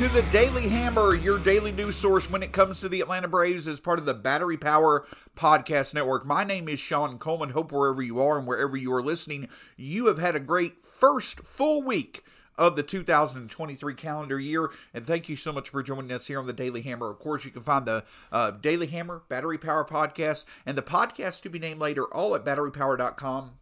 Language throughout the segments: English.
to the Daily Hammer, your daily news source when it comes to the Atlanta Braves as part of the Battery Power Podcast Network. My name is Shawn Coleman. Hope wherever you are and wherever you are listening, you have had a great first full week of the 2023 calendar year. And thank you so much for joining us here on the Daily Hammer. Of course, you can find the uh, Daily Hammer Battery Power Podcast and the podcast to be named later all at batterypower.com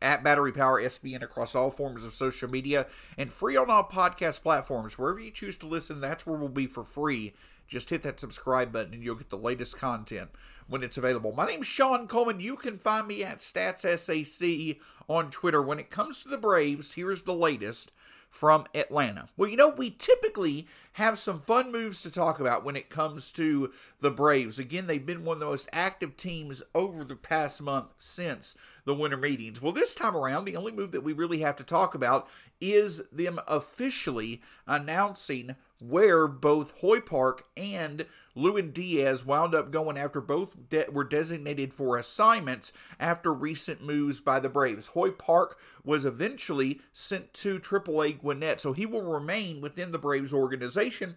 at Battery Power SBN across all forms of social media and free on all podcast platforms. Wherever you choose to listen, that's where we'll be for free. Just hit that subscribe button and you'll get the latest content when it's available. My name's Shawn Coleman. You can find me at StatsSAC on Twitter. When it comes to the Braves, here's the latest from Atlanta. Well, you know, we typically have some fun moves to talk about when it comes to the Braves. Again, they've been one of the most active teams over the past month since the winter meetings. Well, this time around, the only move that we really have to talk about is them officially announcing where both Hoy Park and Lewin Diaz wound up going after both de- were designated for assignments after recent moves by the Braves. Hoy Park was eventually sent to AAA Gwinnett, so he will remain within the Braves organization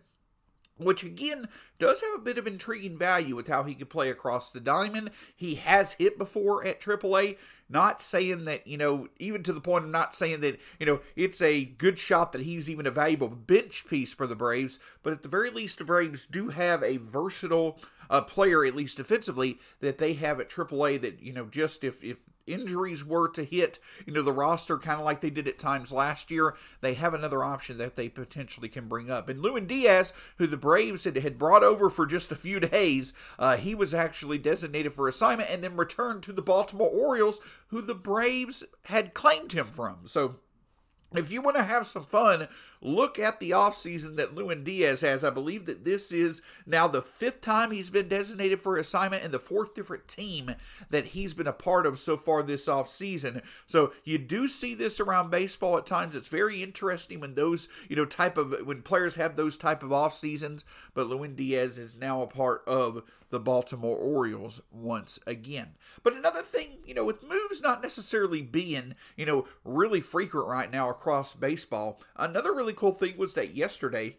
which again does have a bit of intriguing value with how he could play across the diamond. He has hit before at AAA. Not saying that, you know, even to the point of not saying that, you know, it's a good shot that he's even a valuable bench piece for the Braves, but at the very least, the Braves do have a versatile uh, player, at least defensively, that they have at AAA that, you know, just if, if injuries were to hit, you know, the roster kind of like they did at times last year, they have another option that they potentially can bring up. And Lewin Diaz, who the Braves had, had brought over for just a few days, uh, he was actually designated for assignment and then returned to the Baltimore Orioles, who the Braves had claimed him from. So if you want to have some fun, look at the offseason that Lewin Diaz has. I believe that this is now the fifth time he's been designated for assignment and the fourth different team that he's been a part of so far this offseason. So you do see this around baseball at times. It's very interesting when those, you know, type of when players have those type of off seasons. But Lewin Diaz is now a part of the Baltimore Orioles once again. But another thing, you know, with moves not necessarily being, you know, really frequent right now across baseball, another really cool thing was that yesterday,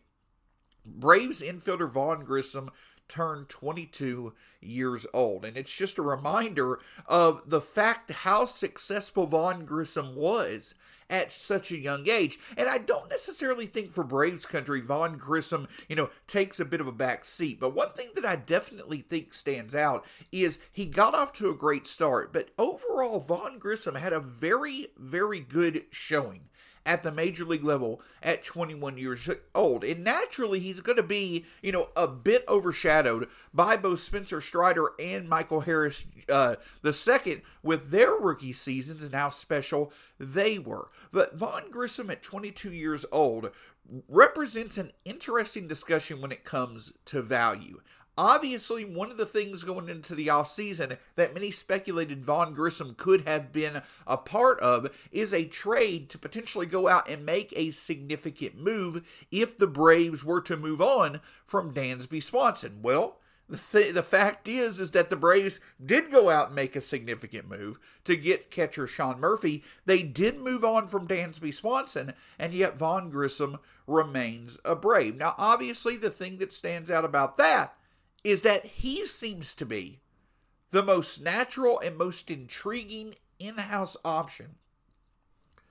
Braves infielder Vaughn Grissom turned 22 years old. And it's just a reminder of the fact how successful Vaughn Grissom was at such a young age. And I don't necessarily think for Braves country, Vaughn Grissom, you know, takes a bit of a back seat. But one thing that I definitely think stands out is he got off to a great start. But overall, Vaughn Grissom had a very, very good showing at the major league level at 21 years old. And naturally, he's going to be, you know, a bit overshadowed by both Spencer Strider and Michael Harris uh, the second with their rookie seasons and how special they were. But Vaughn Grissom at 22 years old represents an interesting discussion when it comes to value. Obviously, one of the things going into the offseason that many speculated Vaughn Grissom could have been a part of is a trade to potentially go out and make a significant move if the Braves were to move on from Dansby Swanson. Well, the, th- the fact is is that the Braves did go out and make a significant move to get catcher Sean Murphy. They did move on from Dansby Swanson, and yet Vaughn Grissom remains a Brave. Now, obviously, the thing that stands out about that is that he seems to be the most natural and most intriguing in house option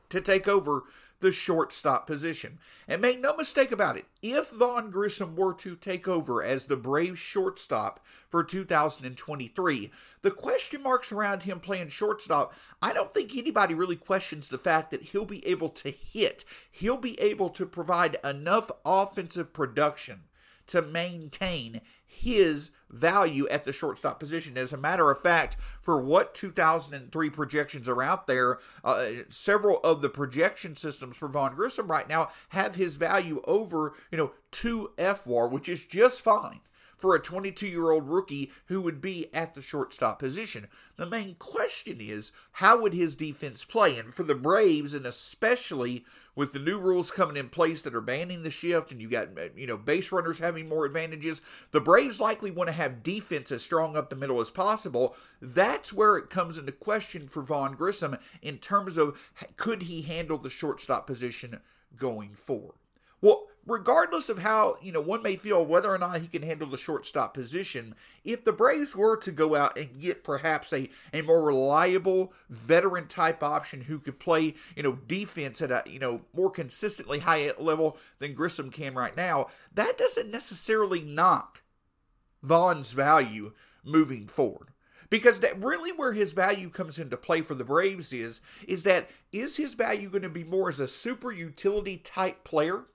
to take over the shortstop position. And make no mistake about it, if Vaughn Grissom were to take over as the Braves shortstop for 2023, the question marks around him playing shortstop, I don't think anybody really questions the fact that he'll be able to hit. He'll be able to provide enough offensive production to maintain his value at the shortstop position. As a matter of fact, for what 2003 projections are out there, uh, several of the projection systems for Vaughn Grissom right now have his value over, you know, 2 FWAR, which is just fine for a 22 year old rookie who would be at the shortstop position. The main question is how would his defense play? And for the Braves, and especially with the new rules coming in place that are banning the shift and you got uh, you know base runners having more advantages the braves likely want to have defense as strong up the middle as possible that's where it comes into question for vaughn grissom in terms of could he handle the shortstop position going forward regardless of how you know one may feel whether or not he can handle the shortstop position if the braves were to go out and get perhaps a, a more reliable veteran type option who could play you know defense at a you know more consistently high level than grissom can right now that doesn't necessarily knock vaughn's value moving forward. Because that really where his value comes into play for the Braves is is that is his value going to be more as a super utility type player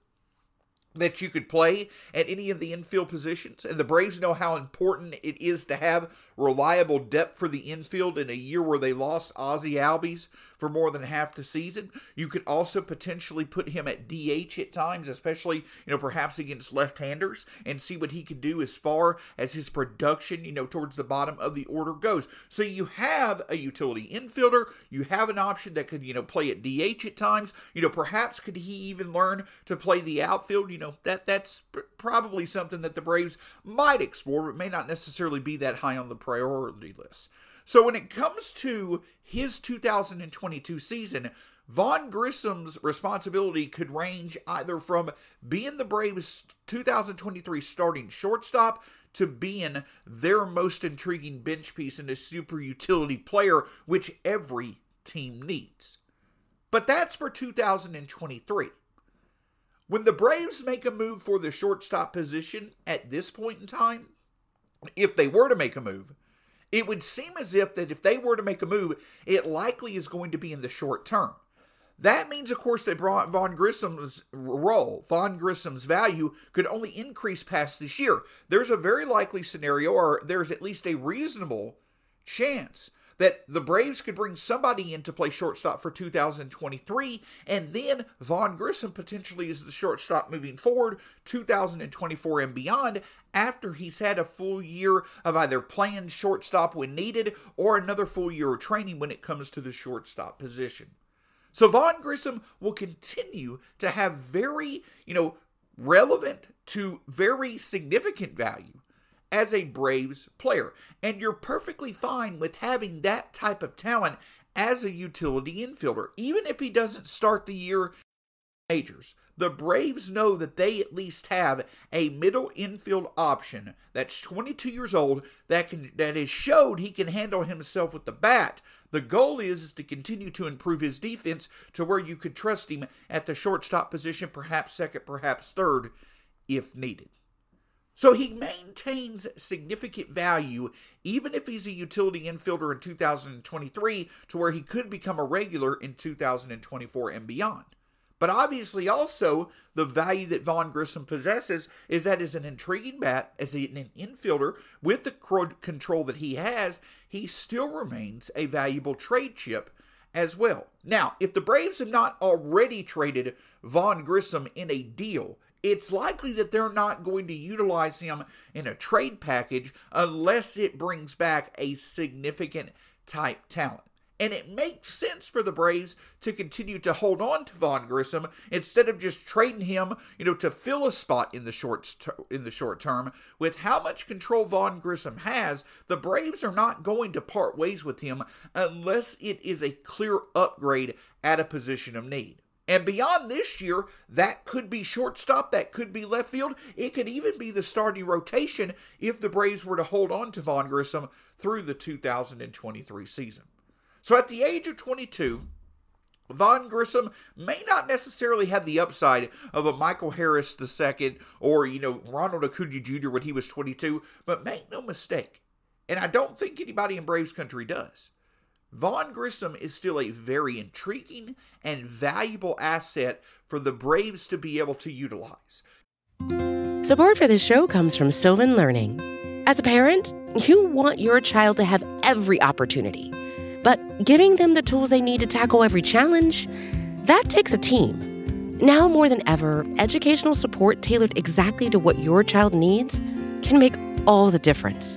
that you could play at any of the infield positions. And the Braves know how important it is to have reliable depth for the infield in a year where they lost Ozzie Albies for more than half the season. You could also potentially put him at DH at times, especially, you know, perhaps against left-handers and see what he can do as far as his production, you know, towards the bottom of the order goes. So you have a utility infielder, you have an option that could, you know, play at DH at times. You know, perhaps could he even learn to play the outfield? You know, that that's probably something that the Braves might explore, but may not necessarily be that high on the priority list. So when it comes to his 2022 season, Vaughn Grissom's responsibility could range either from being the Braves' 2023 starting shortstop to being their most intriguing bench piece and a super utility player, which every team needs. But that's for 2023. When the Braves make a move for the shortstop position at this point in time, if they were to make a move, it would seem as if that if they were to make a move, it likely is going to be in the short term. That means, of course, that Vaughn Grissom's role, Vaughn Grissom's value, could only increase past this year. There's a very likely scenario, or there's at least a reasonable chance that the Braves could bring somebody in to play shortstop for 2023, and then Vaughn Grissom potentially is the shortstop moving forward 2024 and beyond after he's had a full year of either playing shortstop when needed or another full year of training when it comes to the shortstop position. So Vaughn Grissom will continue to have very, you know, relevant to very significant value as a Braves player. And you're perfectly fine with having that type of talent as a utility infielder, even if he doesn't start the year majors. The Braves know that they at least have a middle infield option that's 22 years old that can that has showed he can handle himself with the bat. The goal is, is to continue to improve his defense to where you could trust him at the shortstop position, perhaps second, perhaps third, if needed. So he maintains significant value even if he's a utility infielder in 2023 to where he could become a regular in 2024 and beyond. But obviously, also, the value that Vaughn Grissom possesses is that as an intriguing bat, as an infielder, with the control that he has, he still remains a valuable trade chip as well. Now, if the Braves have not already traded Vaughn Grissom in a deal, it's likely that they're not going to utilize him in a trade package unless it brings back a significant type talent. And it makes sense for the Braves to continue to hold on to Vaughn Grissom instead of just trading him, you know, to fill a spot in the short in the short term. With how much control Vaughn Grissom has, the Braves are not going to part ways with him unless it is a clear upgrade at a position of need. And beyond this year, that could be shortstop, that could be left field. It could even be the starting rotation if the Braves were to hold on to Vaughn Grissom through the 2023 season. So at the age of 22, Vaughn Grissom may not necessarily have the upside of a Michael Harris II or, you know, Ronald Acuna Jr. when he was 22, but make no mistake, and I don't think anybody in Braves country does. Vaughn Grissom is still a very intriguing and valuable asset for the Braves to be able to utilize. Support for this show comes from Sylvan Learning. As a parent, you want your child to have every opportunity, but giving them the tools they need to tackle every challenge, that takes a team. Now more than ever, educational support tailored exactly to what your child needs can make all the difference.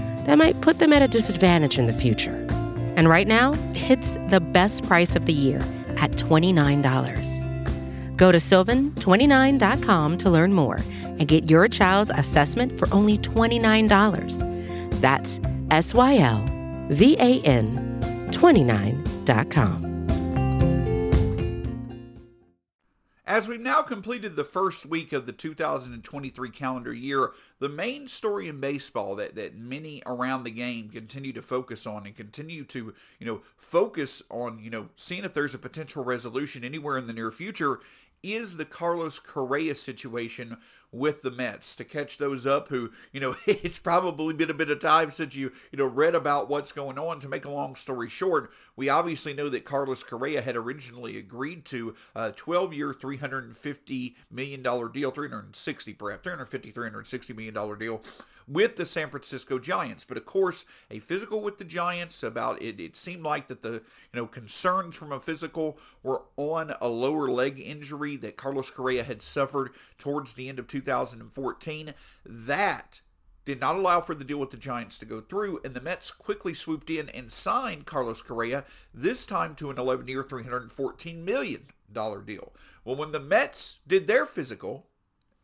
that might put them at a disadvantage in the future. And right now, it's the best price of the year at $29. Go to sylvan29.com to learn more and get your child's assessment for only $29. That's S Y L V A N 29.com. As we've now completed the first week of the 2023 calendar year, the main story in baseball that, that many around the game continue to focus on and continue to, you know, focus on, you know, seeing if there's a potential resolution anywhere in the near future is the Carlos Correa situation with the Mets to catch those up who, you know, it's probably been a bit of time since you, you know, read about what's going on. To make a long story short, we obviously know that Carlos Correa had originally agreed to a 12 year, $350 million deal, 360 perhaps, 350, $360 million deal with the San Francisco Giants. But of course, a physical with the Giants about it, it seemed like that the, you know, concerns from a physical were on a lower leg injury that Carlos Correa had suffered towards the end of 2014. That did not allow for the deal with the Giants to go through, and the Mets quickly swooped in and signed Carlos Correa, this time to an 11 year, $314 million deal. Well, when the Mets did their physical,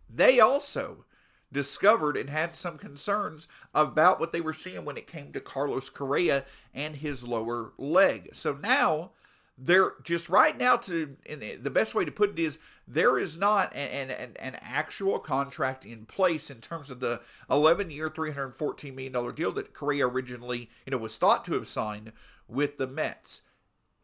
they also discovered and had some concerns about what they were seeing when it came to Carlos Correa and his lower leg. So now they're just right now to the best way to put it is there is not an, an, an actual contract in place in terms of the 11 year 314 million dollar deal that Correa originally you know was thought to have signed with the Mets.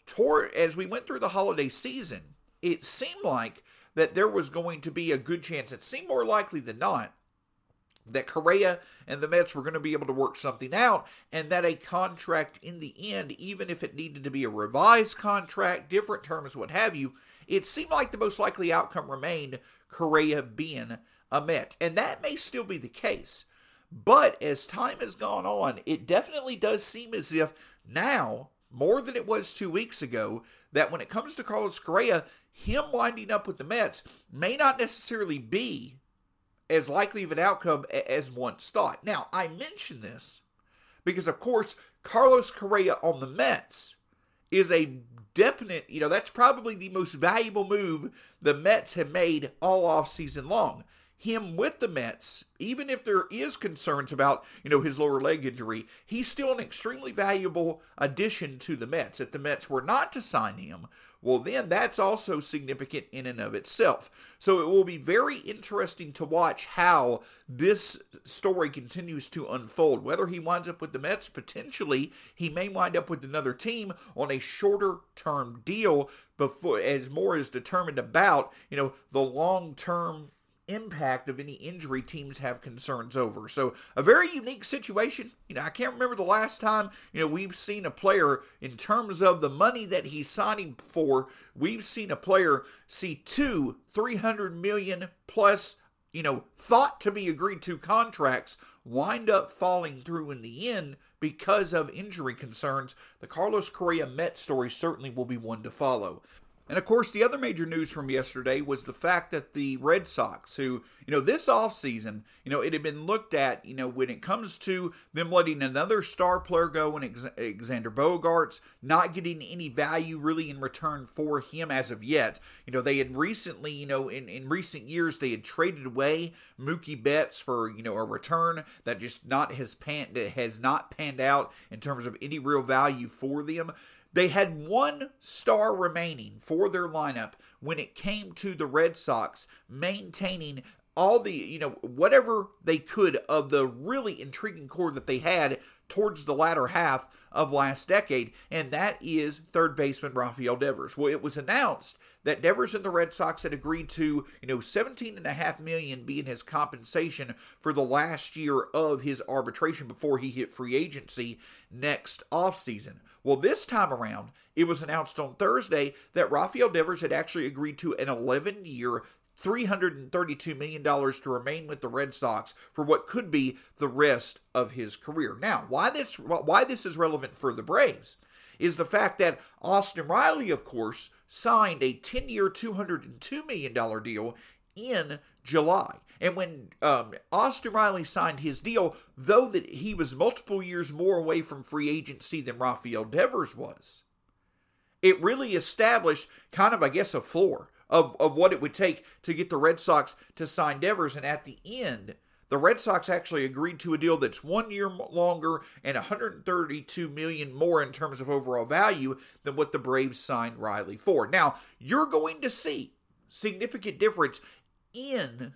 Tor as we went through the holiday season, it seemed like that there was going to be a good chance. It seemed more likely than not that Correa and the Mets were going to be able to work something out, and that a contract in the end, even if it needed to be a revised contract, different terms, what have you, it seemed like the most likely outcome remained Correa being a Met. And that may still be the case. But as time has gone on, it definitely does seem as if now, more than it was two weeks ago, that when it comes to Carlos Correa, him winding up with the Mets may not necessarily be as likely of an outcome as once thought. Now, I mention this because, of course, Carlos Correa on the Mets is a definite, you know, that's probably the most valuable move the Mets have made all off season long. Him with the Mets, even if there is concerns about, you know, his lower leg injury, he's still an extremely valuable addition to the Mets. If the Mets were not to sign him, well, then that's also significant in and of itself. So it will be very interesting to watch how this story continues to unfold. Whether he winds up with the Mets, potentially he may wind up with another team on a shorter term deal before as more is determined about, you know, the long term impact of any injury teams have concerns over. So a very unique situation. You know, I can't remember the last time, you know, we've seen a player in terms of the money that he's signing for, we've seen a player see two 300 million plus, you know, thought to be agreed to contracts wind up falling through in the end because of injury concerns. The Carlos Correa Met story certainly will be one to follow. And of course, the other major news from yesterday was the fact that the Red Sox, who, you know, this offseason, you know, it had been looked at, you know, when it comes to them letting another star player go and Xander Bogaerts, not getting any value really in return for him as of yet. You know, they had recently, you know, in, in recent years, they had traded away Mookie Betts for, you know, a return that just not has panned, has not panned out in terms of any real value for them. They had one star remaining for their lineup when it came to the Red Sox maintaining all the, you know, whatever they could of the really intriguing core that they had towards the latter half of last decade, and that is third baseman Rafael Devers. Well, it was announced that Devers and the Red Sox had agreed to, you know, 17 and a half million being his compensation for the last year of his arbitration before he hit free agency next offseason. Well, this time around, it was announced on Thursday that Rafael Devers had actually agreed to an 11 year, $332 million to remain with the Red Sox for what could be the rest of his career. Now, why this why this is relevant for the Braves is the fact that Austin Riley, of course, signed a 10-year, $202 million deal in July. And when um, Austin Riley signed his deal, though that he was multiple years more away from free agency than Rafael Devers was, it really established kind of, I guess, a floor of, of what it would take to get the Red Sox to sign Devers. And at the end, the Red Sox actually agreed to a deal that's one year longer and 132 million more in terms of overall value than what the Braves signed Riley for. Now, you're going to see significant difference in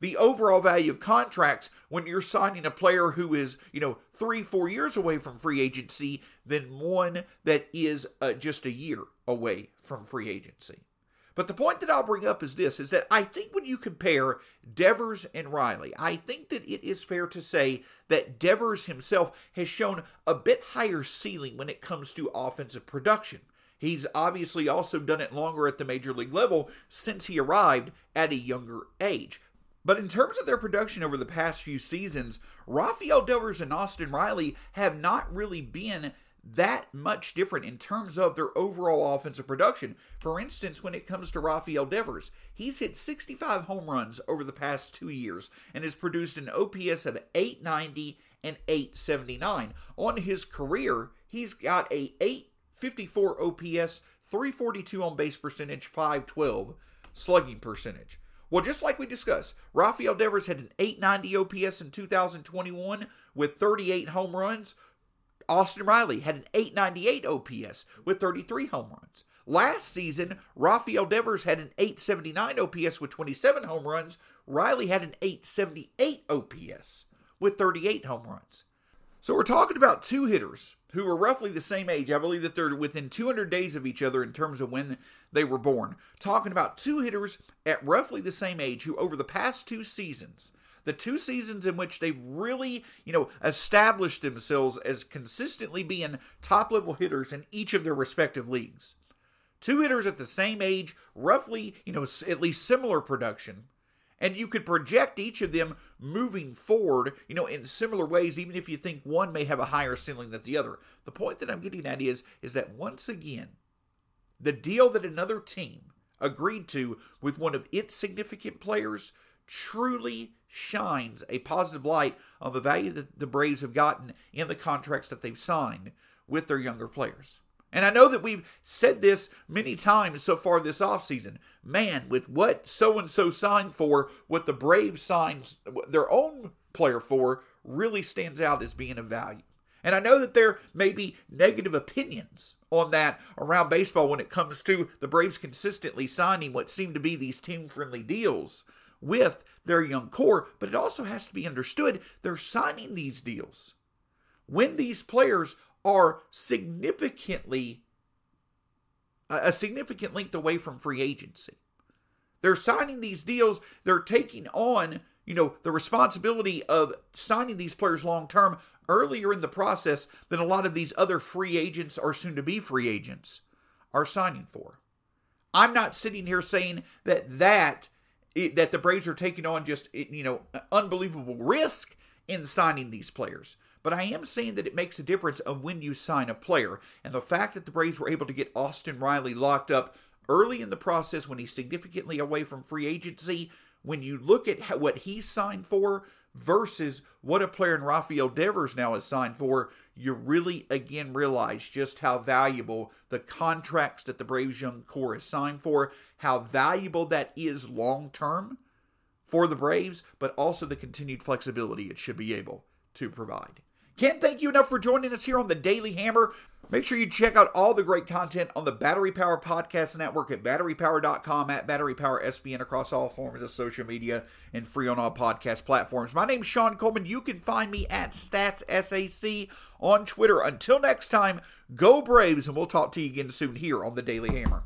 the overall value of contracts when you're signing a player who is, you know, three, four years away from free agency than one that is uh, just a year away from free agency. But the point that I'll bring up is this is that I think when you compare Devers and Riley, I think that it is fair to say that Devers himself has shown a bit higher ceiling when it comes to offensive production. He's obviously also done it longer at the major league level since he arrived at a younger age. But in terms of their production over the past few seasons, Rafael Devers and Austin Riley have not really been that much different in terms of their overall offensive production. For instance, when it comes to Rafael Devers, he's hit 65 home runs over the past two years and has produced an OPS of 890 and 879. On his career, he's got a 854 OPS, 342 on base percentage, 512 slugging percentage. Well, just like we discussed, Rafael Devers had an 890 OPS in 2021 with 38 home runs. Austin Riley had an 898 OPS with 33 home runs. Last season, Rafael Devers had an 879 OPS with 27 home runs. Riley had an 878 OPS with 38 home runs. So we're talking about two hitters who are roughly the same age. I believe that they're within 200 days of each other in terms of when they were born. Talking about two hitters at roughly the same age who, over the past two seasons, the two seasons in which they've really, you know, established themselves as consistently being top level hitters in each of their respective leagues. Two hitters at the same age, roughly, you know, at least similar production. And you could project each of them moving forward, you know, in similar ways, even if you think one may have a higher ceiling than the other. The point that I'm getting at is, is that once again, the deal that another team agreed to with one of its significant players truly shines a positive light on the value that the Braves have gotten in the contracts that they've signed with their younger players. And I know that we've said this many times so far this offseason. Man, with what so and so signed for, what the Braves signed their own player for, really stands out as being of value. And I know that there may be negative opinions on that around baseball when it comes to the Braves consistently signing what seem to be these team friendly deals with their young core, but it also has to be understood they're signing these deals when these players are significantly a significant length away from free agency. They're signing these deals, they're taking on, you know, the responsibility of signing these players long term earlier in the process than a lot of these other free agents or soon to be free agents are signing for. I'm not sitting here saying that that it, that the Braves are taking on just you know unbelievable risk in signing these players. but I am saying that it makes a difference of when you sign a player. And the fact that the Braves were able to get Austin Riley locked up early in the process when he's significantly away from free agency, when you look at what he signed for versus what a player in Rafael Devers now is signed for, you really again realize just how valuable the contracts that the Braves young core is signed for, how valuable that is long term for the Braves, but also the continued flexibility it should be able to provide. Can't thank you enough for joining us here on the Daily Hammer. Make sure you check out all the great content on the Battery Power Podcast Network at batterypower.com, at Battery Power SBN across all forms of social media and free on all podcast platforms. My name's Shawn Coleman. You can find me at StatsSAC on Twitter. Until next time, go Braves, and we'll talk to you again soon here on the Daily Hammer.